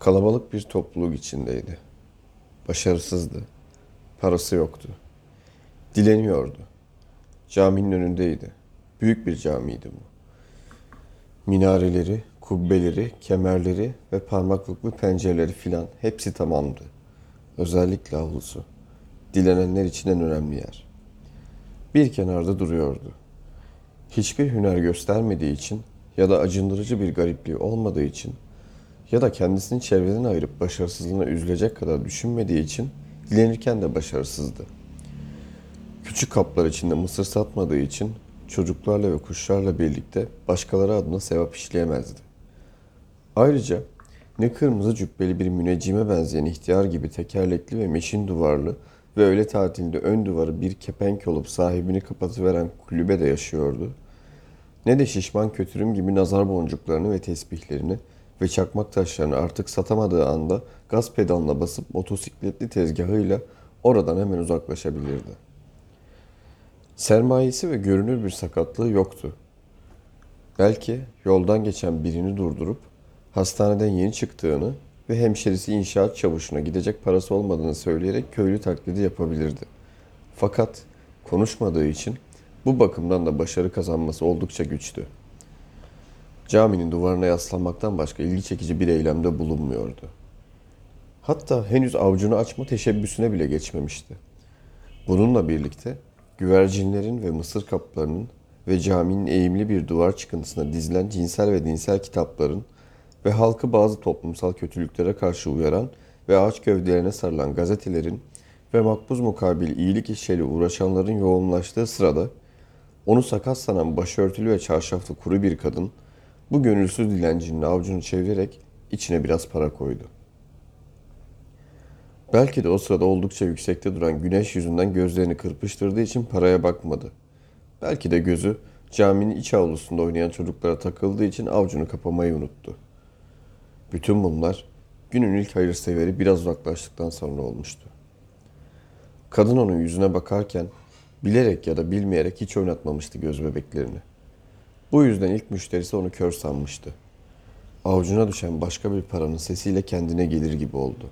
Kalabalık bir topluluk içindeydi. Başarısızdı. Parası yoktu. Dileniyordu. Caminin önündeydi. Büyük bir camiydi bu. Minareleri, kubbeleri, kemerleri ve parmaklıklı pencereleri filan hepsi tamamdı. Özellikle avlusu. Dilenenler için en önemli yer. Bir kenarda duruyordu. Hiçbir hüner göstermediği için ya da acındırıcı bir garipliği olmadığı için ya da kendisini çevreden ayırıp başarısızlığına üzülecek kadar düşünmediği için dilenirken de başarısızdı. Küçük kaplar içinde mısır satmadığı için çocuklarla ve kuşlarla birlikte başkaları adına sevap işleyemezdi. Ayrıca ne kırmızı cübbeli bir müneccime benzeyen ihtiyar gibi tekerlekli ve meşin duvarlı ve öğle tatilinde ön duvarı bir kepenk olup sahibini kapatıveren kulübede yaşıyordu. Ne de şişman kötürüm gibi nazar boncuklarını ve tesbihlerini ve çakmak taşlarını artık satamadığı anda gaz pedalına basıp motosikletli tezgahıyla oradan hemen uzaklaşabilirdi. Sermayesi ve görünür bir sakatlığı yoktu. Belki yoldan geçen birini durdurup hastaneden yeni çıktığını ve hemşerisi inşaat çavuşuna gidecek parası olmadığını söyleyerek köylü taklidi yapabilirdi. Fakat konuşmadığı için bu bakımdan da başarı kazanması oldukça güçtü. Caminin duvarına yaslanmaktan başka ilgi çekici bir eylemde bulunmuyordu. Hatta henüz avucunu açma teşebbüsüne bile geçmemişti. Bununla birlikte güvercinlerin ve mısır kaplarının ve caminin eğimli bir duvar çıkıntısına dizilen cinsel ve dinsel kitapların ve halkı bazı toplumsal kötülüklere karşı uyaran ve ağaç gövdelerine sarılan gazetelerin ve makbuz mukabil iyilik işleri uğraşanların yoğunlaştığı sırada onu sakat sanan başörtülü ve çarşaflı kuru bir kadın bu gönülsüz dilencinin avucunu çevirerek içine biraz para koydu. Belki de o sırada oldukça yüksekte duran güneş yüzünden gözlerini kırpıştırdığı için paraya bakmadı. Belki de gözü caminin iç avlusunda oynayan çocuklara takıldığı için avucunu kapamayı unuttu. Bütün bunlar günün ilk hayırseveri biraz uzaklaştıktan sonra olmuştu. Kadın onun yüzüne bakarken bilerek ya da bilmeyerek hiç oynatmamıştı göz bebeklerini. Bu yüzden ilk müşterisi onu kör sanmıştı. Avucuna düşen başka bir paranın sesiyle kendine gelir gibi oldu.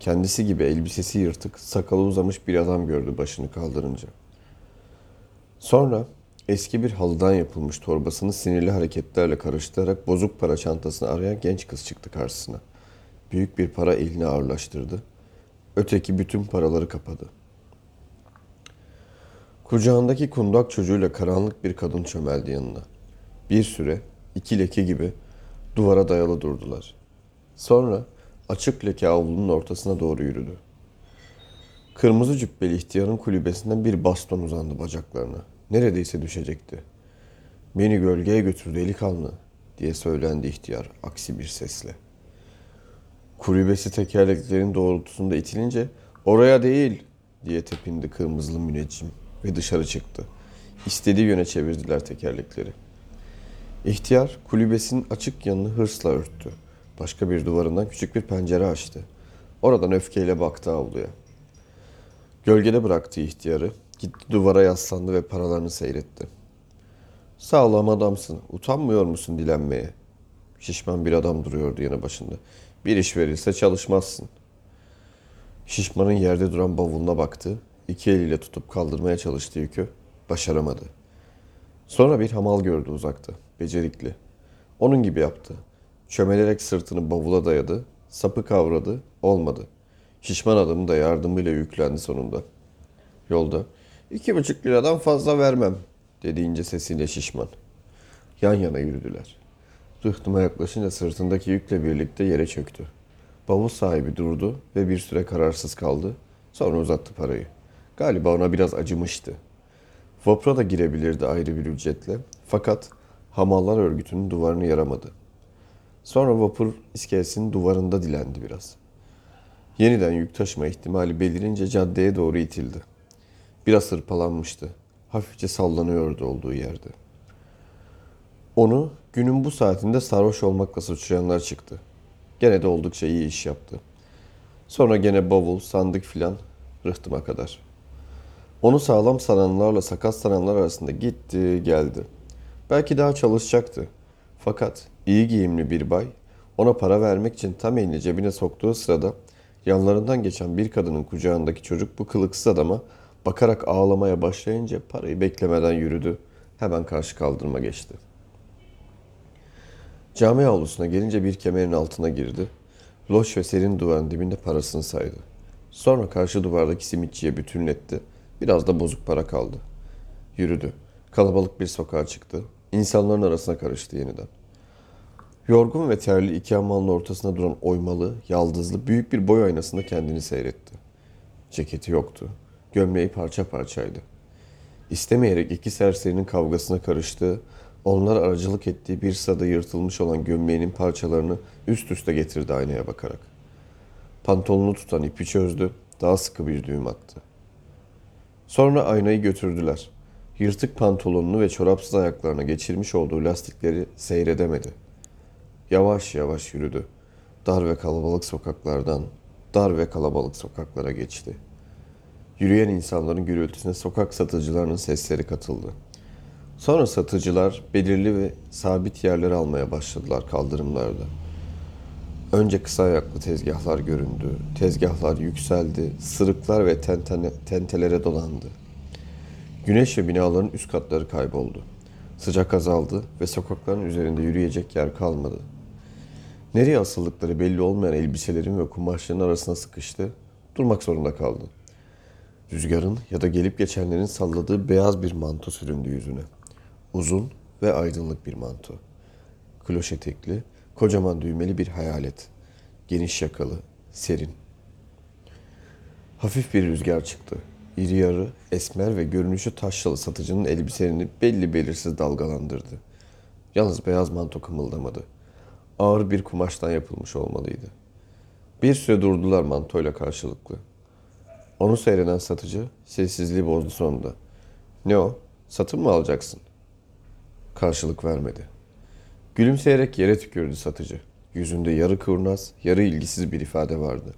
Kendisi gibi elbisesi yırtık, sakalı uzamış bir adam gördü başını kaldırınca. Sonra eski bir halıdan yapılmış torbasını sinirli hareketlerle karıştırarak bozuk para çantasını arayan genç kız çıktı karşısına. Büyük bir para elini ağırlaştırdı. Öteki bütün paraları kapadı. Kucağındaki kundak çocuğuyla karanlık bir kadın çömeldi yanına. Bir süre iki leke gibi duvara dayalı durdular. Sonra açık leke avlunun ortasına doğru yürüdü. Kırmızı cübbeli ihtiyarın kulübesinden bir baston uzandı bacaklarına. Neredeyse düşecekti. Beni gölgeye götür delikanlı diye söylendi ihtiyar aksi bir sesle. Kulübesi tekerleklerin doğrultusunda itilince oraya değil diye tepindi kırmızılı müneccim ve dışarı çıktı. İstediği yöne çevirdiler tekerlekleri. İhtiyar kulübesinin açık yanını hırsla örttü. Başka bir duvarından küçük bir pencere açtı. Oradan öfkeyle baktı avluya. Gölgede bıraktığı ihtiyarı, gitti duvara yaslandı ve paralarını seyretti. Sağlam adamsın, utanmıyor musun dilenmeye? Şişman bir adam duruyordu yanı başında. Bir iş verilse çalışmazsın. Şişmanın yerde duran bavuluna baktı. İki eliyle tutup kaldırmaya çalıştı yükü. Başaramadı. Sonra bir hamal gördü uzakta. Becerikli. Onun gibi yaptı. Çömelerek sırtını bavula dayadı. Sapı kavradı. Olmadı. Şişman adamın da yardımıyla yüklendi sonunda. Yolda iki buçuk liradan fazla vermem dedi ince sesiyle şişman. Yan yana yürüdüler. Rıhtıma yaklaşınca sırtındaki yükle birlikte yere çöktü. Bavul sahibi durdu ve bir süre kararsız kaldı. Sonra uzattı parayı. Galiba ona biraz acımıştı. Vapura da girebilirdi ayrı bir ücretle. Fakat hamallar örgütünün duvarını yaramadı. Sonra vapur iskelesinin duvarında dilendi biraz. Yeniden yük taşıma ihtimali belirince caddeye doğru itildi. Biraz hırpalanmıştı. Hafifçe sallanıyordu olduğu yerde. Onu günün bu saatinde sarhoş olmakla suçlayanlar çıktı. Gene de oldukça iyi iş yaptı. Sonra gene bavul, sandık filan rıhtıma kadar. Onu sağlam sananlarla sakat sananlar arasında gitti geldi. Belki daha çalışacaktı. Fakat iyi giyimli bir bay Ona para vermek için tam elini cebine soktuğu sırada yanlarından geçen bir kadının kucağındaki çocuk bu kılıksız adama bakarak ağlamaya başlayınca parayı beklemeden yürüdü. Hemen karşı kaldırıma geçti. Cami avlusuna gelince bir kemerin altına girdi. Loş ve serin duvarın dibinde parasını saydı. Sonra karşı duvardaki simitçiye bütünletti. Biraz da bozuk para kaldı. Yürüdü. Kalabalık bir sokağa çıktı. İnsanların arasına karıştı yeniden. Yorgun ve terli iki ammalın ortasında duran oymalı, yaldızlı büyük bir boy aynasında kendini seyretti. Ceketi yoktu. Gömleği parça parçaydı. İstemeyerek iki serserinin kavgasına karıştığı, onlar aracılık ettiği bir sırada yırtılmış olan gömleğinin parçalarını üst üste getirdi aynaya bakarak. Pantolonunu tutan ipi çözdü, daha sıkı bir düğüm attı. Sonra aynayı götürdüler. Yırtık pantolonunu ve çorapsız ayaklarına geçirmiş olduğu lastikleri seyredemedi. Yavaş yavaş yürüdü. Dar ve kalabalık sokaklardan dar ve kalabalık sokaklara geçti. Yürüyen insanların gürültüsüne sokak satıcılarının sesleri katıldı. Sonra satıcılar belirli ve sabit yerler almaya başladılar kaldırımlarda. Önce kısa ayaklı tezgahlar göründü. Tezgahlar yükseldi. Sırıklar ve tentene, tentelere dolandı. Güneş ve binaların üst katları kayboldu. Sıcak azaldı ve sokakların üzerinde yürüyecek yer kalmadı. Nereye asıldıkları belli olmayan elbiselerin ve kumaşların arasına sıkıştı. Durmak zorunda kaldı. Rüzgarın ya da gelip geçenlerin salladığı beyaz bir manto süründü yüzüne. Uzun ve aydınlık bir manto. Kloş etekli, kocaman düğmeli bir hayalet. Geniş yakalı, serin. Hafif bir rüzgar çıktı. İri yarı, esmer ve görünüşü taşralı satıcının elbiselerini belli belirsiz dalgalandırdı. Yalnız beyaz manto kımıldamadı. Ağır bir kumaştan yapılmış olmalıydı. Bir süre durdular mantoyla karşılıklı. Onu seyreden satıcı sessizliği bozdu sonunda. Ne o? Satın mı alacaksın? Karşılık vermedi. Gülümseyerek yere tükürdü satıcı. Yüzünde yarı kurnaz, yarı ilgisiz bir ifade vardı.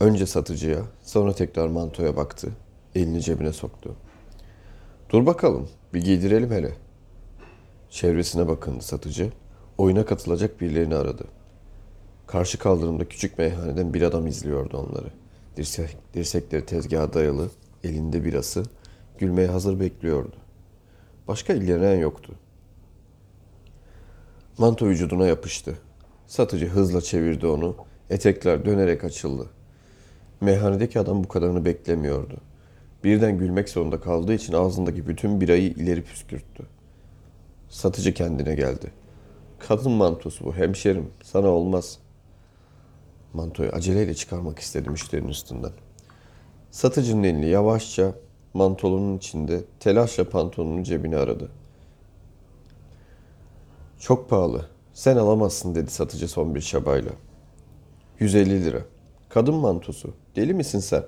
Önce satıcıya, sonra tekrar mantoya baktı. Elini cebine soktu. Dur bakalım, bir giydirelim hele. Çevresine bakındı satıcı. Oyuna katılacak birilerini aradı. Karşı kaldırımda küçük meyhaneden bir adam izliyordu onları. Dirsek, dirsekleri tezgaha dayalı, elinde birası, gülmeye hazır bekliyordu. Başka ilgilenen yoktu. Manto vücuduna yapıştı. Satıcı hızla çevirdi onu. Etekler dönerek açıldı. Meyhanedeki adam bu kadarını beklemiyordu. Birden gülmek zorunda kaldığı için ağzındaki bütün birayı ileri püskürttü. Satıcı kendine geldi. Kadın mantosu bu hemşerim. Sana olmaz. Mantoyu aceleyle çıkarmak istedi müşterinin üstünden. Satıcının elini yavaşça mantolunun içinde telaşla pantolonun cebine aradı. Çok pahalı. Sen alamazsın dedi satıcı son bir çabayla. 150 lira. Kadın mantosu. Deli misin sen?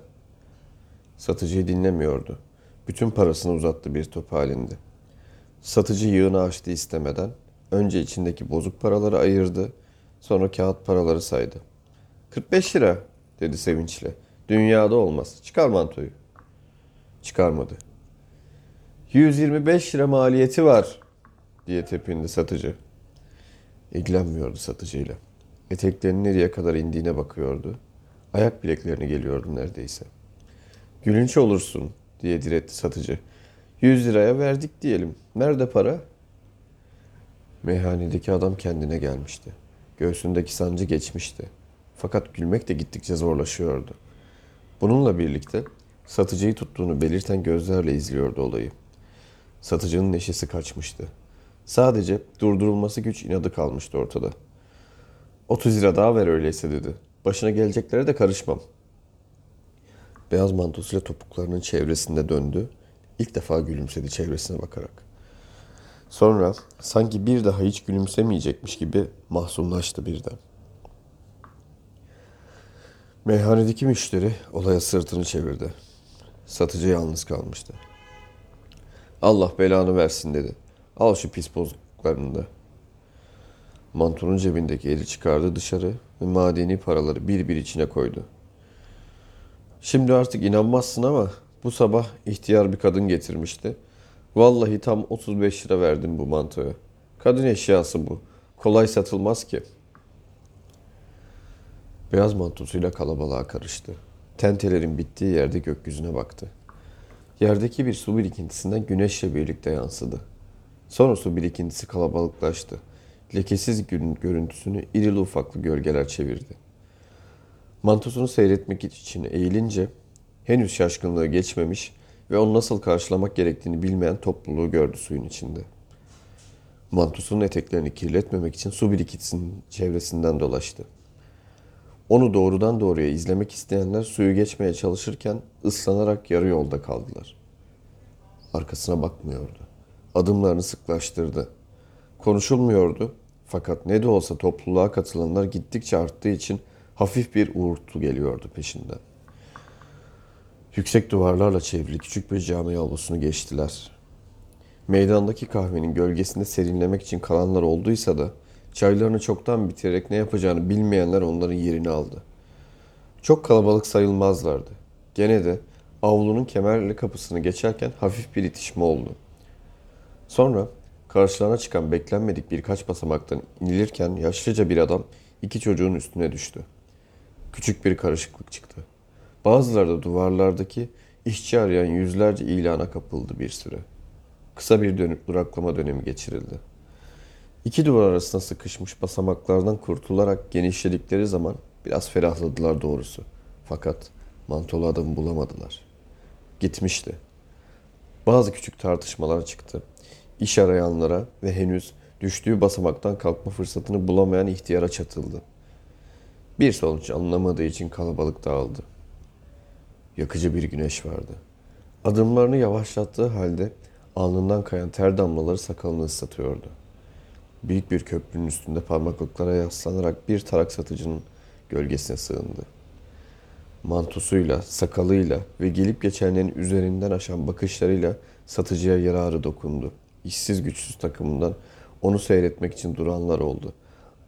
Satıcıyı dinlemiyordu. Bütün parasını uzattı bir top halinde. Satıcı yığını açtı istemeden. Önce içindeki bozuk paraları ayırdı. Sonra kağıt paraları saydı. 45 lira dedi sevinçle. Dünyada olmaz. Çıkar mantoyu. Çıkarmadı. 125 lira maliyeti var diye tepindi satıcı. İlgilenmiyordu satıcıyla. Eteklerinin nereye kadar indiğine bakıyordu. Ayak bileklerine geliyordu neredeyse. Gülünç olursun diye diretti satıcı. 100 liraya verdik diyelim. Nerede para? Meyhanedeki adam kendine gelmişti. Göğsündeki sancı geçmişti. Fakat gülmek de gittikçe zorlaşıyordu. Bununla birlikte satıcıyı tuttuğunu belirten gözlerle izliyordu olayı. Satıcının neşesi kaçmıştı. Sadece durdurulması güç inadı kalmıştı ortada. 30 lira daha ver öyleyse dedi. Başına geleceklere de karışmam. Beyaz mantosuyla topuklarının çevresinde döndü. İlk defa gülümsedi çevresine bakarak. Sonra sanki bir daha hiç gülümsemeyecekmiş gibi mahzunlaştı birden. Meyhanedeki müşteri olaya sırtını çevirdi. Satıcı yalnız kalmıştı. Allah belanı versin dedi. Al şu pis bozukluklarını da. Mantonun cebindeki eli çıkardı dışarı ve madeni paraları bir bir içine koydu. Şimdi artık inanmazsın ama bu sabah ihtiyar bir kadın getirmişti. Vallahi tam 35 lira verdim bu mantoya. Kadın eşyası bu. Kolay satılmaz ki. Beyaz mantosuyla kalabalığa karıştı. Tentelerin bittiği yerde gökyüzüne baktı. Yerdeki bir su birikintisinden güneşle birlikte yansıdı. Sonra su birikintisi kalabalıklaştı. Lekesiz gün görüntüsünü irili ufaklı gölgeler çevirdi. Mantosunu seyretmek için eğilince henüz şaşkınlığı geçmemiş ve onu nasıl karşılamak gerektiğini bilmeyen topluluğu gördü suyun içinde. Mantosunun eteklerini kirletmemek için su birikintisinin çevresinden dolaştı. Onu doğrudan doğruya izlemek isteyenler suyu geçmeye çalışırken ıslanarak yarı yolda kaldılar. Arkasına bakmıyordu. Adımlarını sıklaştırdı. Konuşulmuyordu fakat ne de olsa topluluğa katılanlar gittikçe arttığı için hafif bir uğultu geliyordu peşinden. Yüksek duvarlarla çevrili küçük bir cami avlusunu geçtiler. Meydandaki kahvenin gölgesinde serinlemek için kalanlar olduysa da çaylarını çoktan bitirerek ne yapacağını bilmeyenler onların yerini aldı. Çok kalabalık sayılmazlardı. Gene de avlunun kemerli kapısını geçerken hafif bir itişme oldu. Sonra karşılarına çıkan beklenmedik birkaç basamaktan inilirken yaşlıca bir adam iki çocuğun üstüne düştü. Küçük bir karışıklık çıktı. Bazıları da duvarlardaki işçi arayan yüzlerce ilana kapıldı bir süre. Kısa bir dönüp duraklama dönemi geçirildi. İki duvar arasında sıkışmış basamaklardan kurtularak genişledikleri zaman biraz ferahladılar doğrusu. Fakat mantolu adamı bulamadılar. Gitmişti. Bazı küçük tartışmalar çıktı. İş arayanlara ve henüz düştüğü basamaktan kalkma fırsatını bulamayan ihtiyara çatıldı. Bir sonuç anlamadığı için kalabalık dağıldı. Yakıcı bir güneş vardı. Adımlarını yavaşlattığı halde alnından kayan ter damlaları sakalını ıslatıyordu. Büyük bir köprünün üstünde parmaklıklara yaslanarak bir tarak satıcının gölgesine sığındı. Mantosuyla, sakalıyla ve gelip geçenlerin üzerinden aşan bakışlarıyla satıcıya yararı dokundu. İşsiz güçsüz takımından onu seyretmek için duranlar oldu.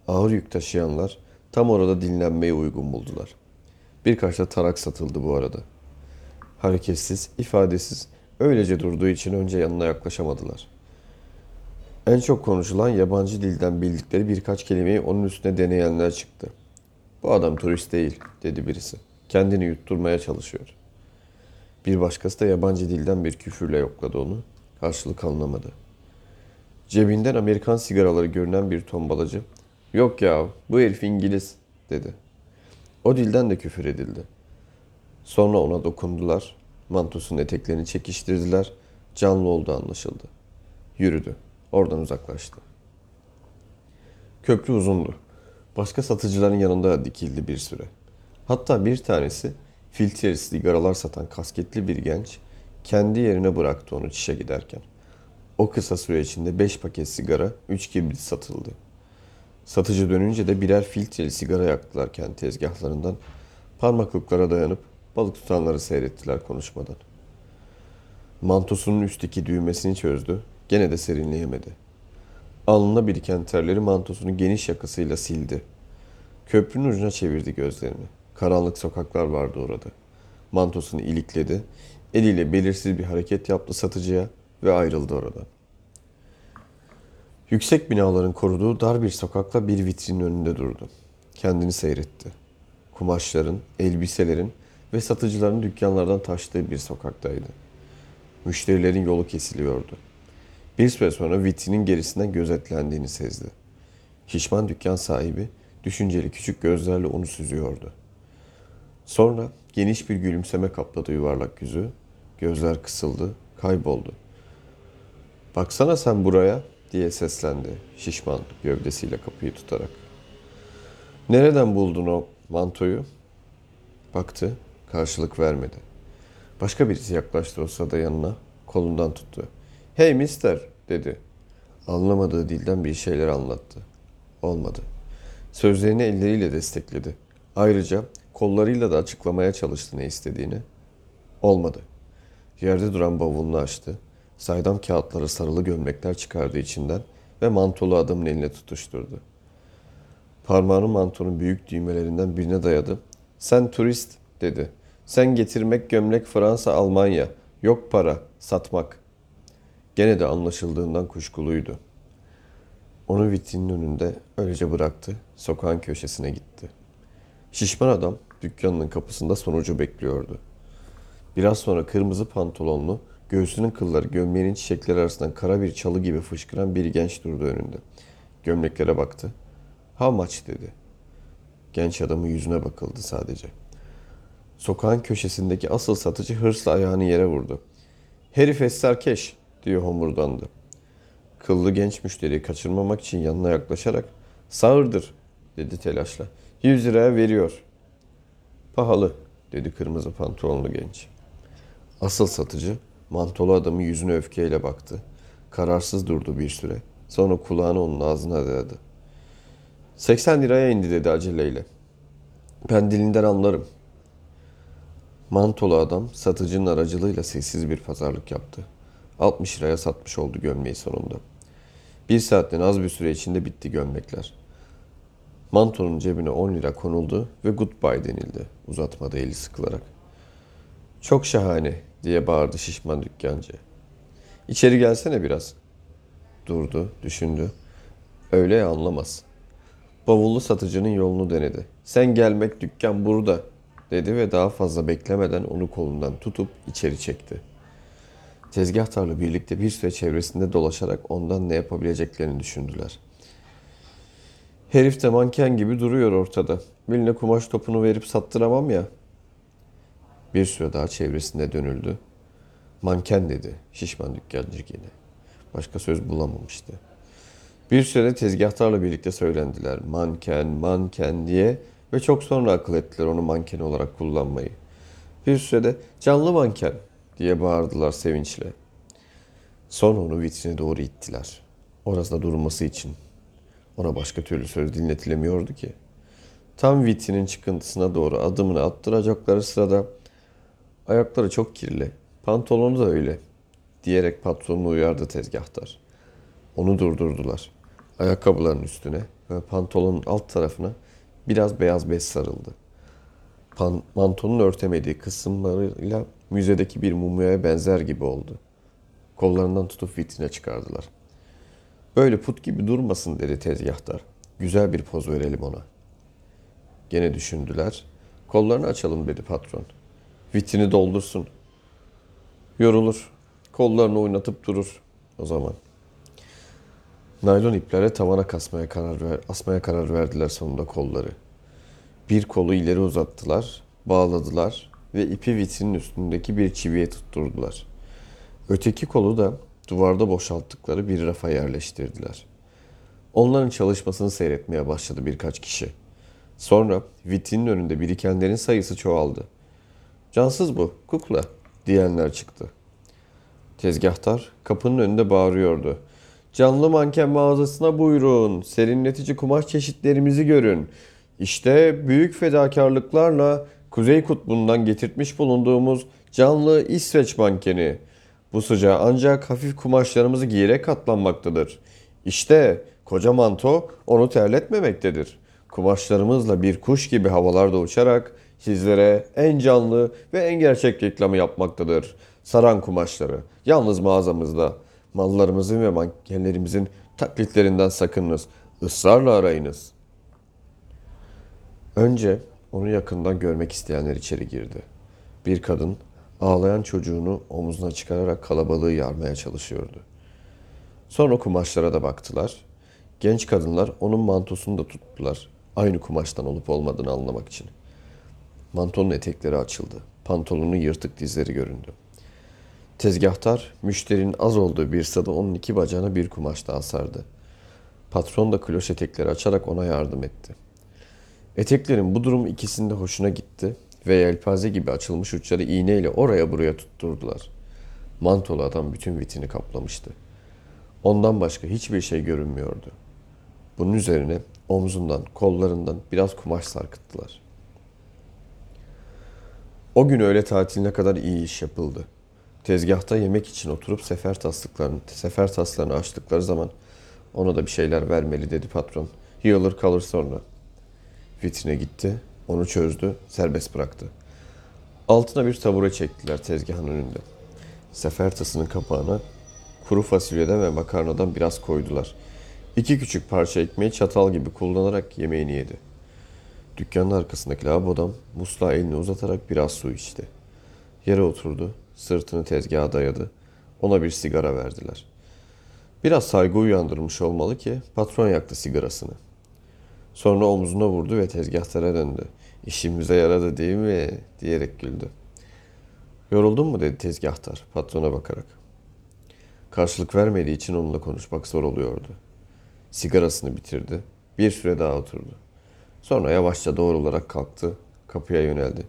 Ağır yük taşıyanlar tam orada dinlenmeye uygun buldular. Birkaç da tarak satıldı bu arada. Hareketsiz, ifadesiz, öylece durduğu için önce yanına yaklaşamadılar. En çok konuşulan yabancı dilden bildikleri birkaç kelimeyi onun üstüne deneyenler çıktı. Bu adam turist değil, dedi birisi. Kendini yutturmaya çalışıyor. Bir başkası da yabancı dilden bir küfürle yokladı onu. Karşılık anlamadı. Cebinden Amerikan sigaraları görünen bir tombalacı, ''Yok ya, bu herif İngiliz.'' dedi. O dilden de küfür edildi. Sonra ona dokundular, mantosunun eteklerini çekiştirdiler, canlı olduğu anlaşıldı. Yürüdü, oradan uzaklaştı. Köprü uzundu. Başka satıcıların yanında dikildi bir süre. Hatta bir tanesi filtreli sigaralar satan kasketli bir genç kendi yerine bıraktı onu çişe giderken. O kısa süre içinde 5 paket sigara, 3 kibrit satıldı. Satıcı dönünce de birer filtreli sigara yaktılar kendi tezgahlarından. Parmaklıklara dayanıp balık tutanları seyrettiler konuşmadan. Mantosunun üstteki düğmesini çözdü. Gene de serinleyemedi. Alnına biriken terleri mantosunu geniş yakasıyla sildi. Köprünün ucuna çevirdi gözlerini. Karanlık sokaklar vardı orada. Mantosunu ilikledi. Eliyle belirsiz bir hareket yaptı satıcıya ve ayrıldı oradan. Yüksek binaların koruduğu dar bir sokakla bir vitrinin önünde durdu. Kendini seyretti. Kumaşların, elbiselerin ve satıcıların dükkanlardan taştığı bir sokaktaydı. Müşterilerin yolu kesiliyordu. Bir süre sonra vitrinin gerisinden gözetlendiğini sezdi. Şişman dükkan sahibi düşünceli küçük gözlerle onu süzüyordu. Sonra geniş bir gülümseme kapladı yuvarlak yüzü. Gözler kısıldı, kayboldu. Baksana sen buraya diye seslendi şişman gövdesiyle kapıyı tutarak. Nereden buldun o mantoyu? Baktı, karşılık vermedi. Başka birisi yaklaştı o sırada yanına, kolundan tuttu. Hey mister dedi. Anlamadığı dilden bir şeyler anlattı. Olmadı. Sözlerini elleriyle destekledi. Ayrıca kollarıyla da açıklamaya çalıştı ne istediğini. Olmadı. Yerde duran bavulunu açtı. Saydam kağıtları sarılı gömlekler çıkardı içinden ve mantolu adamın eline tutuşturdu. Parmağını mantonun büyük düğmelerinden birine dayadı. Sen turist dedi. Sen getirmek gömlek Fransa, Almanya. Yok para, satmak. Gene de anlaşıldığından kuşkuluydu. Onu vitrinin önünde öylece bıraktı, sokağın köşesine gitti. Şişman adam dükkanının kapısında sonucu bekliyordu. Biraz sonra kırmızı pantolonlu, göğsünün kılları gömleğinin çiçekleri arasından kara bir çalı gibi fışkıran bir genç durdu önünde. Gömleklere baktı. How much dedi. Genç adamın yüzüne bakıldı sadece. Sokağın köşesindeki asıl satıcı hırsla ayağını yere vurdu. Herif esserkeş diye homurdandı. Kıllı genç müşteriyi kaçırmamak için yanına yaklaşarak sağırdır dedi telaşla. 100 liraya veriyor. Pahalı dedi kırmızı pantolonlu genç. Asıl satıcı mantolu adamın yüzüne öfkeyle baktı. Kararsız durdu bir süre. Sonra kulağını onun ağzına dayadı. 80 liraya indi dedi aceleyle. Ben dilinden anlarım. Mantolu adam satıcının aracılığıyla sessiz bir pazarlık yaptı. 60 liraya satmış oldu gömleği sonunda. Bir saatten az bir süre içinde bitti gömlekler. Mantonun cebine 10 lira konuldu ve goodbye denildi uzatmada eli sıkılarak. Çok şahane diye bağırdı şişman dükkancı. İçeri gelsene biraz. Durdu, düşündü. Öyle ya anlamaz. Bavullu satıcının yolunu denedi. Sen gelmek dükkan burada dedi ve daha fazla beklemeden onu kolundan tutup içeri çekti. Tezgahtarla birlikte bir süre çevresinde dolaşarak ondan ne yapabileceklerini düşündüler. Herif de manken gibi duruyor ortada. Birine kumaş topunu verip sattıramam ya. Bir süre daha çevresinde dönüldü. Manken dedi şişman dükkancı yine. Başka söz bulamamıştı. Bir süre tezgahtarla birlikte söylendiler. Manken, manken diye ve çok sonra akıl ettiler onu manken olarak kullanmayı. Bir sürede canlı manken diye bağırdılar sevinçle. Sonra onu vitrine doğru ittiler. Orada durması için. Ona başka türlü söz dinletilemiyordu ki. Tam vitrinin çıkıntısına doğru adımını attıracakları sırada ayakları çok kirli, pantolonu da öyle diyerek patronunu uyardı tezgahtar. Onu durdurdular. Ayakkabıların üstüne ve pantolonun alt tarafına biraz beyaz bez sarıldı. Pan, mantonun örtemediği kısımlarıyla müzedeki bir mumyaya benzer gibi oldu. Kollarından tutup vitrine çıkardılar. Böyle put gibi durmasın dedi tezgahtar. Güzel bir poz verelim ona. Gene düşündüler. Kollarını açalım dedi patron. Vitrini doldursun. Yorulur. Kollarını oynatıp durur o zaman. Naylon iplerle tavana kasmaya karar ver, asmaya karar verdiler sonunda kolları. Bir kolu ileri uzattılar, bağladılar ve ipi vitrinin üstündeki bir çiviye tutturdular. Öteki kolu da duvarda boşalttıkları bir rafa yerleştirdiler. Onların çalışmasını seyretmeye başladı birkaç kişi. Sonra vitrinin önünde birikenlerin sayısı çoğaldı. Cansız bu, kukla diyenler çıktı. Tezgahtar kapının önünde bağırıyordu. Canlı manken mağazasına buyurun. Serinletici kumaş çeşitlerimizi görün. İşte büyük fedakarlıklarla Kuzey Kutbu'ndan getirtmiş bulunduğumuz canlı İsveç mankeni. Bu sıcağa ancak hafif kumaşlarımızı giyerek katlanmaktadır. İşte koca manto onu terletmemektedir. Kumaşlarımızla bir kuş gibi havalarda uçarak sizlere en canlı ve en gerçek reklamı yapmaktadır. Saran kumaşları yalnız mağazamızda. Mallarımızın ve mankenlerimizin taklitlerinden sakınınız. Israrla arayınız. Önce onu yakından görmek isteyenler içeri girdi. Bir kadın ağlayan çocuğunu omuzuna çıkararak kalabalığı yarmaya çalışıyordu. Sonra kumaşlara da baktılar. Genç kadınlar onun mantosunu da tuttular. Aynı kumaştan olup olmadığını anlamak için. Mantonun etekleri açıldı. Pantolonun yırtık dizleri göründü. Tezgahtar, müşterinin az olduğu bir sırada onun iki bacağına bir kumaş daha sardı. Patron da kloş etekleri açarak ona yardım etti. Eteklerin bu durum ikisinin de hoşuna gitti ve yelpaze gibi açılmış uçları iğneyle oraya buraya tutturdular. Mantolu adam bütün vitini kaplamıştı. Ondan başka hiçbir şey görünmüyordu. Bunun üzerine omzundan, kollarından biraz kumaş sarkıttılar. O gün öğle tatiline kadar iyi iş yapıldı. Tezgahta yemek için oturup sefer taslıklarını, sefer taslarını açtıkları zaman ona da bir şeyler vermeli dedi patron. Yığılır kalır sonra. Vitrine gitti, onu çözdü, serbest bıraktı. Altına bir tabure çektiler tezgahın önünde. Sefer tasının kapağına kuru fasulyeden ve makarnadan biraz koydular. İki küçük parça ekmeği çatal gibi kullanarak yemeğini yedi. Dükkanın arkasındaki lavabodan musluğa elini uzatarak biraz su içti. Yere oturdu, sırtını tezgaha dayadı. Ona bir sigara verdiler. Biraz saygı uyandırmış olmalı ki patron yaktı sigarasını. Sonra omzuna vurdu ve tezgahtara döndü. İşimize yaradı değil mi? diyerek güldü. Yoruldun mu dedi tezgahtar patrona bakarak. Karşılık vermediği için onunla konuşmak zor oluyordu. Sigarasını bitirdi. Bir süre daha oturdu. Sonra yavaşça doğrularak kalktı. Kapıya yöneldi.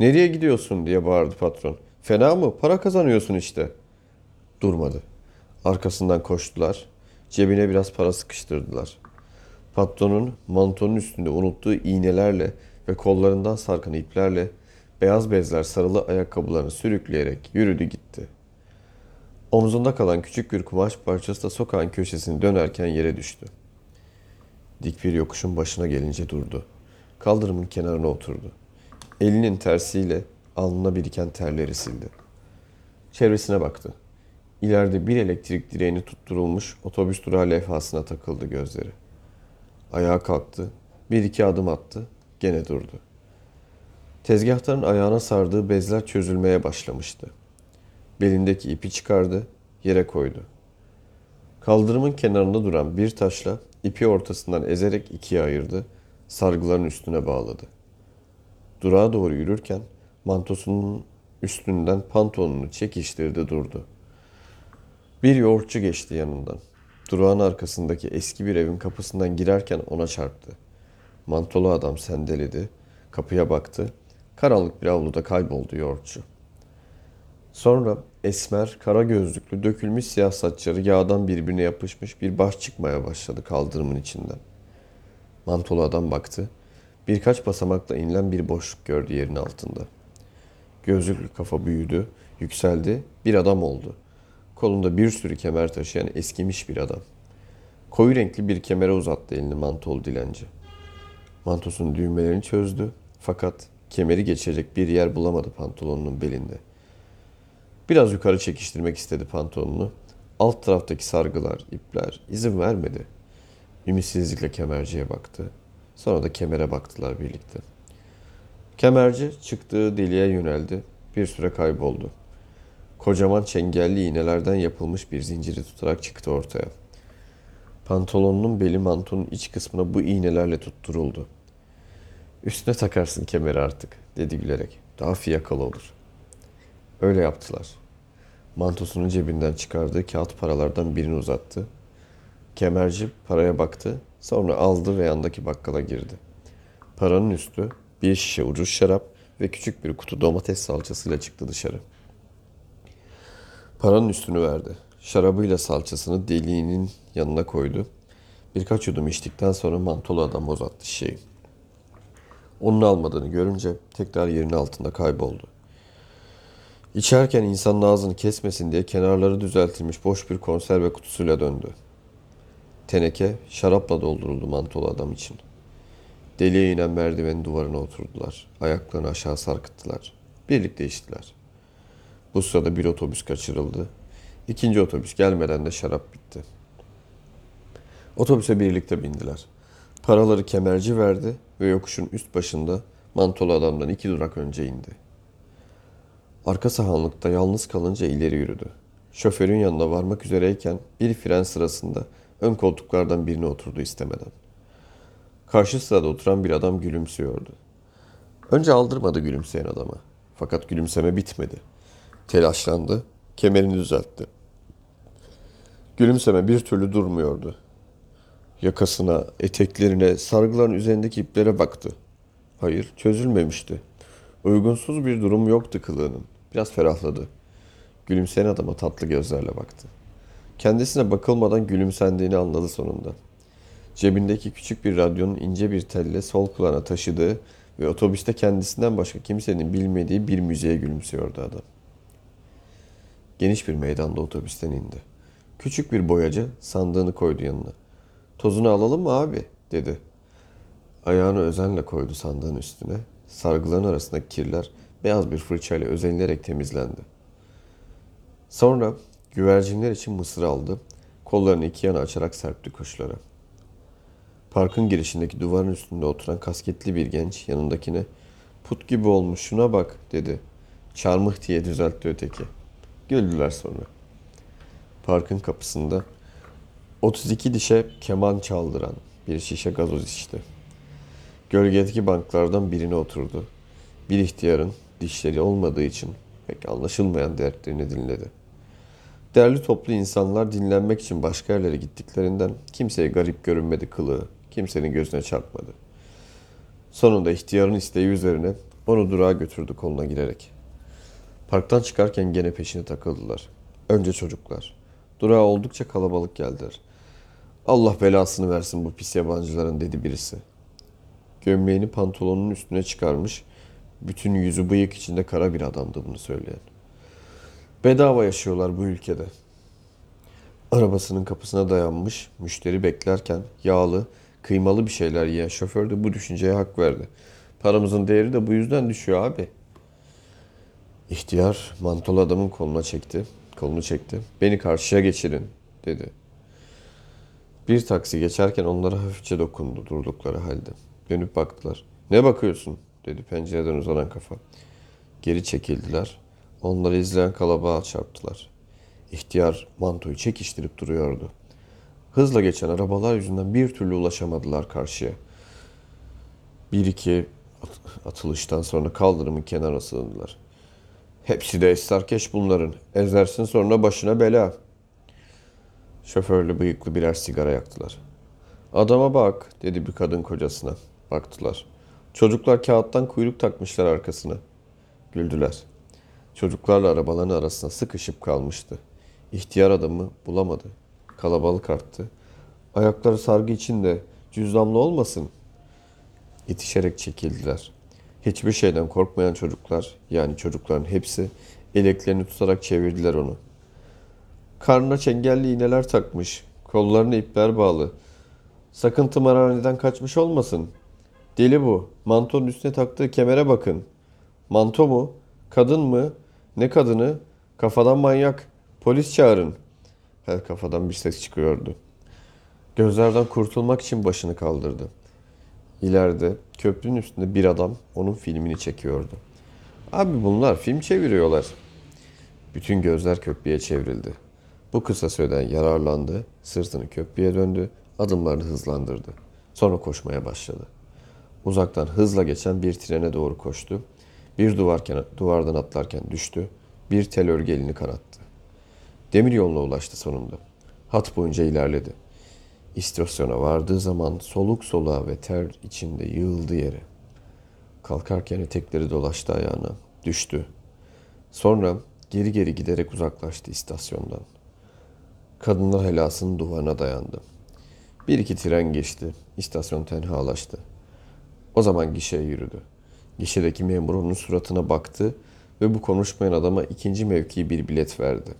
Nereye gidiyorsun diye bağırdı patron. Fena mı? Para kazanıyorsun işte. Durmadı. Arkasından koştular. Cebine biraz para sıkıştırdılar. Patronun mantonun üstünde unuttuğu iğnelerle ve kollarından sarkan iplerle beyaz bezler sarılı ayakkabılarını sürükleyerek yürüdü gitti. Omzunda kalan küçük bir kumaş parçası da sokağın köşesini dönerken yere düştü. Dik bir yokuşun başına gelince durdu. Kaldırımın kenarına oturdu. Elinin tersiyle alnına biriken terleri sildi. Çevresine baktı. İleride bir elektrik direğini tutturulmuş otobüs durağı levhasına takıldı gözleri. Ayağa kalktı. Bir iki adım attı. Gene durdu. Tezgahtarın ayağına sardığı bezler çözülmeye başlamıştı. Belindeki ipi çıkardı, yere koydu. Kaldırımın kenarında duran bir taşla ipi ortasından ezerek ikiye ayırdı, sargıların üstüne bağladı. Durağa doğru yürürken mantosunun üstünden pantolonunu çekiştirdi durdu. Bir yoğurtçu geçti yanından. Durağın arkasındaki eski bir evin kapısından girerken ona çarptı. Mantolu adam sendeledi, kapıya baktı. Karanlık bir avluda kayboldu yoğurtçu. Sonra esmer, kara gözlüklü, dökülmüş siyah saçları yağdan birbirine yapışmış bir baş çıkmaya başladı kaldırımın içinden. Mantolu adam baktı. Birkaç basamakla inilen bir boşluk gördü yerin altında. Gözlüklü kafa büyüdü, yükseldi, bir adam oldu. Kolunda bir sürü kemer taşıyan eskimiş bir adam. Koyu renkli bir kemere uzattı elini mantolu dilenci. Mantosunun düğmelerini çözdü fakat kemeri geçecek bir yer bulamadı pantolonunun belinde. Biraz yukarı çekiştirmek istedi pantolonunu. Alt taraftaki sargılar, ipler izin vermedi. Ümitsizlikle kemerciye baktı. Sonra da kemere baktılar birlikte. Kemerci çıktığı deliğe yöneldi. Bir süre kayboldu. Kocaman çengelli iğnelerden yapılmış bir zinciri tutarak çıktı ortaya. Pantolonunun beli mantonun iç kısmına bu iğnelerle tutturuldu. Üstüne takarsın kemeri artık dedi gülerek. Daha fiyakalı olur. Öyle yaptılar. Mantosunun cebinden çıkardığı kağıt paralardan birini uzattı. Kemerci paraya baktı, sonra aldı ve yandaki bakkala girdi. Paranın üstü bir şişe ucuz şarap ve küçük bir kutu domates salçasıyla çıktı dışarı. Paranın üstünü verdi. Şarabıyla salçasını deliğinin yanına koydu. Birkaç yudum içtikten sonra mantolu adam uzattı şişeyi. Onun almadığını görünce tekrar yerin altında kayboldu. İçerken insanın ağzını kesmesin diye kenarları düzeltilmiş boş bir konserve kutusuyla döndü. Teneke şarapla dolduruldu mantolu adam için. Deliğe inen merdivenin duvarına oturdular. Ayaklarını aşağı sarkıttılar. Birlikte içtiler. Bu sırada bir otobüs kaçırıldı. İkinci otobüs gelmeden de şarap bitti. Otobüse birlikte bindiler. Paraları kemerci verdi ve yokuşun üst başında mantolu adamdan iki durak önce indi. Arka sahanlıkta yalnız kalınca ileri yürüdü. Şoförün yanına varmak üzereyken bir fren sırasında ön koltuklardan birine oturdu istemeden. Karşı sırada oturan bir adam gülümsüyordu. Önce aldırmadı gülümseyen adama. Fakat gülümseme bitmedi. Telaşlandı, kemerini düzeltti. Gülümseme bir türlü durmuyordu. Yakasına, eteklerine, sargıların üzerindeki iplere baktı. Hayır, çözülmemişti. Uygunsuz bir durum yoktu kılığının. Biraz ferahladı. Gülümseyen adama tatlı gözlerle baktı. Kendisine bakılmadan gülümsendiğini anladı sonunda. Cebindeki küçük bir radyonun ince bir telle sol kulağına taşıdığı ve otobüste kendisinden başka kimsenin bilmediği bir müziğe gülümsüyordu adam. Geniş bir meydanda otobüsten indi. Küçük bir boyacı sandığını koydu yanına. Tozunu alalım mı abi? dedi. Ayağını özenle koydu sandığın üstüne. Sargıların arasındaki kirler beyaz bir fırçayla özenilerek temizlendi. Sonra güvercinler için mısır aldı. Kollarını iki yana açarak serpti kuşlara. Parkın girişindeki duvarın üstünde oturan kasketli bir genç yanındakine put gibi olmuş şuna bak dedi. Çarmıh diye düzeltti öteki. Güldüler sonra. Parkın kapısında 32 dişe keman çaldıran bir şişe gazoz içti. Gölgedeki banklardan birine oturdu. Bir ihtiyarın dişleri olmadığı için pek anlaşılmayan dertlerini dinledi. Derli toplu insanlar dinlenmek için başka yerlere gittiklerinden kimseye garip görünmedi kılığı, kimsenin gözüne çarpmadı. Sonunda ihtiyarın isteği üzerine onu durağa götürdü koluna girerek. Parktan çıkarken gene peşine takıldılar. Önce çocuklar. Durağa oldukça kalabalık geldiler. Allah belasını versin bu pis yabancıların dedi birisi. Gömleğini pantolonun üstüne çıkarmış, bütün yüzü bıyık içinde kara bir adamdı bunu söyleyen. Bedava yaşıyorlar bu ülkede. Arabasının kapısına dayanmış, müşteri beklerken yağlı, kıymalı bir şeyler yiyen şoför de bu düşünceye hak verdi. Paramızın değeri de bu yüzden düşüyor abi. İhtiyar mantolu adamın koluna çekti, kolunu çekti. Beni karşıya geçirin dedi. Bir taksi geçerken onlara hafifçe dokundu durdukları halde. Dönüp baktılar. Ne bakıyorsun? Dedi pencereden uzanan kafa. Geri çekildiler. Onları izleyen kalabalığa çarptılar. İhtiyar mantoyu çekiştirip duruyordu. Hızla geçen arabalar yüzünden bir türlü ulaşamadılar karşıya. Bir iki at- atılıştan sonra kaldırımın kenarına sığındılar. Hepsi de esrarkeş bunların. Ezersin sonra başına bela. Şoförlü bıyıklı birer sigara yaktılar. Adama bak dedi bir kadın kocasına. Baktılar. Çocuklar kağıttan kuyruk takmışlar arkasına. Güldüler. Çocuklarla arabaların arasına sıkışıp kalmıştı. İhtiyar adamı bulamadı. Kalabalık arttı. Ayakları sargı içinde cüzdanlı olmasın. İtişerek çekildiler. Hiçbir şeyden korkmayan çocuklar, yani çocukların hepsi eleklerini tutarak çevirdiler onu. Karnına çengelli iğneler takmış, kollarına ipler bağlı. Sakın tımarhaneden kaçmış olmasın. Deli bu. Mantonun üstüne taktığı kemere bakın. Manto mu? Kadın mı? Ne kadını? Kafadan manyak. Polis çağırın. Her kafadan bir ses çıkıyordu. Gözlerden kurtulmak için başını kaldırdı. İleride köprünün üstünde bir adam onun filmini çekiyordu. Abi bunlar film çeviriyorlar. Bütün gözler köprüye çevrildi. Bu kısa süreden yararlandı, sırtını köprüye döndü, adımlarını hızlandırdı. Sonra koşmaya başladı. Uzaktan hızla geçen bir trene doğru koştu. Bir duvarken, duvardan atlarken düştü. Bir tel örgü elini kanattı. Demir yoluna ulaştı sonunda. Hat boyunca ilerledi. İstasyona vardığı zaman soluk soluğa ve ter içinde yığıldı yere. Kalkarken etekleri dolaştı ayağına. Düştü. Sonra geri geri giderek uzaklaştı istasyondan. Kadınlar helasının duvarına dayandı. Bir iki tren geçti. İstasyon tenhalaştı. O zaman gişeye yürüdü. Gişedeki memur onun suratına baktı ve bu konuşmayan adama ikinci mevkii bir bilet verdi.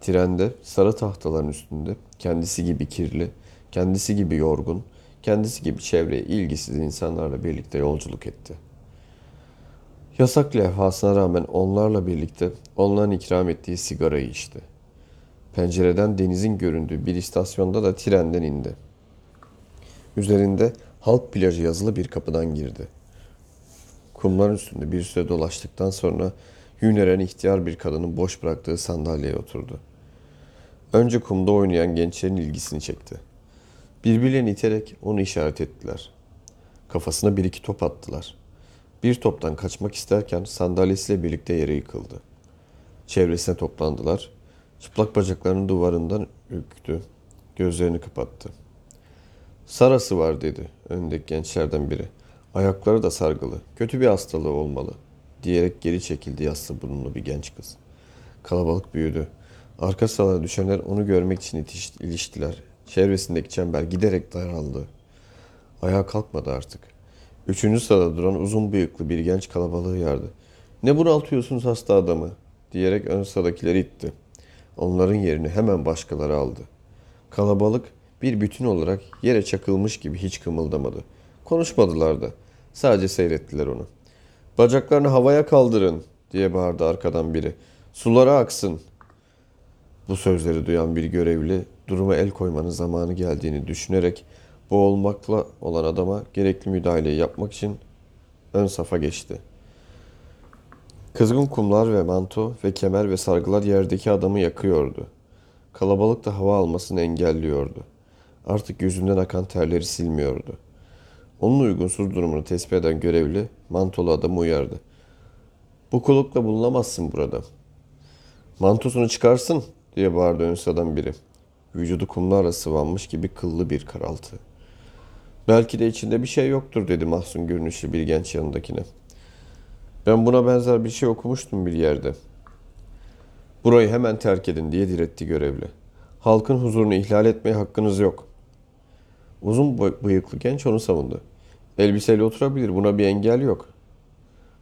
Trende sarı tahtaların üstünde kendisi gibi kirli, kendisi gibi yorgun, kendisi gibi çevreye ilgisiz insanlarla birlikte yolculuk etti. Yasak levhasına rağmen onlarla birlikte onların ikram ettiği sigarayı içti. Pencereden denizin göründüğü bir istasyonda da trenden indi. Üzerinde halk plajı yazılı bir kapıdan girdi. Kumların üstünde bir süre dolaştıktan sonra Hüneren ihtiyar bir kadının boş bıraktığı sandalyeye oturdu. Önce kumda oynayan gençlerin ilgisini çekti. Birbirlerini iterek onu işaret ettiler. Kafasına bir iki top attılar. Bir toptan kaçmak isterken sandalyesiyle birlikte yere yıkıldı. Çevresine toplandılar. Çıplak bacaklarını duvarından ürktü. Gözlerini kapattı. Sarası var dedi öndeki gençlerden biri. Ayakları da sargılı. Kötü bir hastalığı olmalı. Diyerek geri çekildi yassı burunlu bir genç kız. Kalabalık büyüdü. Arka sırada düşenler onu görmek için itiş, iliştiler. Çevresindeki çember giderek daraldı. Ayağa kalkmadı artık. Üçüncü sırada duran uzun bıyıklı bir genç kalabalığı yardı. Ne bunaltıyorsunuz hasta adamı? Diyerek ön sıradakileri itti. Onların yerini hemen başkaları aldı. Kalabalık bir bütün olarak yere çakılmış gibi hiç kımıldamadı. Konuşmadılar da. Sadece seyrettiler onu. Bacaklarını havaya kaldırın diye bağırdı arkadan biri. Sulara aksın. Bu sözleri duyan bir görevli duruma el koymanın zamanı geldiğini düşünerek boğulmakla olan adama gerekli müdahaleyi yapmak için ön safa geçti. Kızgın kumlar ve manto ve kemer ve sargılar yerdeki adamı yakıyordu. Kalabalık da hava almasını engelliyordu. Artık yüzünden akan terleri silmiyordu. Onun uygunsuz durumunu tespit eden görevli mantolu adamı uyardı. Bu kulukla bulunamazsın burada. Mantosunu çıkarsın diye bağırdı ön sıradan biri. Vücudu kumlarla sıvanmış gibi kıllı bir karaltı. Belki de içinde bir şey yoktur dedi mahzun görünüşlü bir genç yanındakine. Ben buna benzer bir şey okumuştum bir yerde. Burayı hemen terk edin diye diretti görevli. Halkın huzurunu ihlal etmeye hakkınız yok. Uzun bıyıklı genç onu savundu. Elbiseyle oturabilir buna bir engel yok.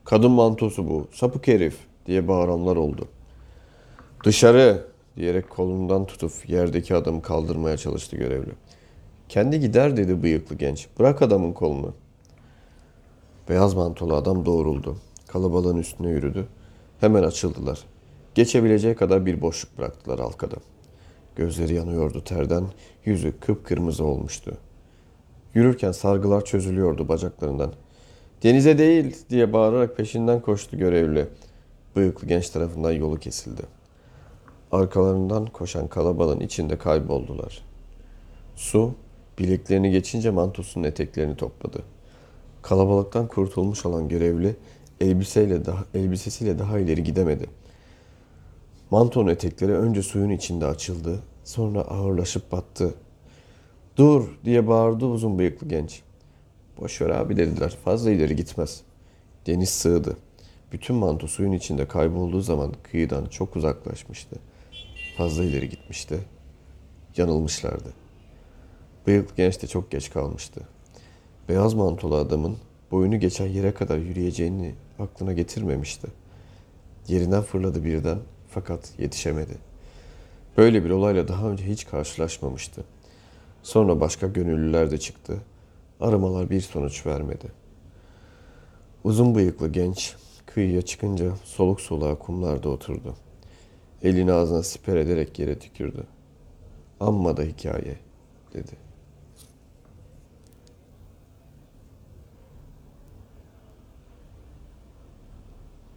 Kadın mantosu bu sapık herif diye bağıranlar oldu. Dışarı diyerek kolundan tutup yerdeki adamı kaldırmaya çalıştı görevli. Kendi gider dedi bıyıklı genç. Bırak adamın kolunu. Beyaz mantolu adam doğruldu. Kalabalığın üstüne yürüdü. Hemen açıldılar. Geçebileceği kadar bir boşluk bıraktılar halkada. Gözleri yanıyordu terden, yüzü kıpkırmızı olmuştu. Yürürken sargılar çözülüyordu bacaklarından. Denize değil diye bağırarak peşinden koştu görevli. Bıyıklı genç tarafından yolu kesildi. Arkalarından koşan kalabalığın içinde kayboldular. Su bileklerini geçince mantosunun eteklerini topladı. Kalabalıktan kurtulmuş olan görevli elbiseyle daha, elbisesiyle daha ileri gidemedi. Mantonun etekleri önce suyun içinde açıldı, sonra ağırlaşıp battı. Dur diye bağırdı uzun bıyıklı genç. Boş ver abi dediler, fazla ileri gitmez. Deniz sığdı. Bütün manto suyun içinde kaybolduğu zaman kıyıdan çok uzaklaşmıştı. Fazla ileri gitmişti. Yanılmışlardı. Bıyıklı genç de çok geç kalmıştı. Beyaz mantolu adamın boyunu geçen yere kadar yürüyeceğini aklına getirmemişti. Yerinden fırladı birden fakat yetişemedi. Böyle bir olayla daha önce hiç karşılaşmamıştı. Sonra başka gönüllüler de çıktı. Aramalar bir sonuç vermedi. Uzun bıyıklı genç kıyıya çıkınca soluk soluğa kumlarda oturdu. Elini ağzına siper ederek yere tükürdü. Amma da hikaye dedi.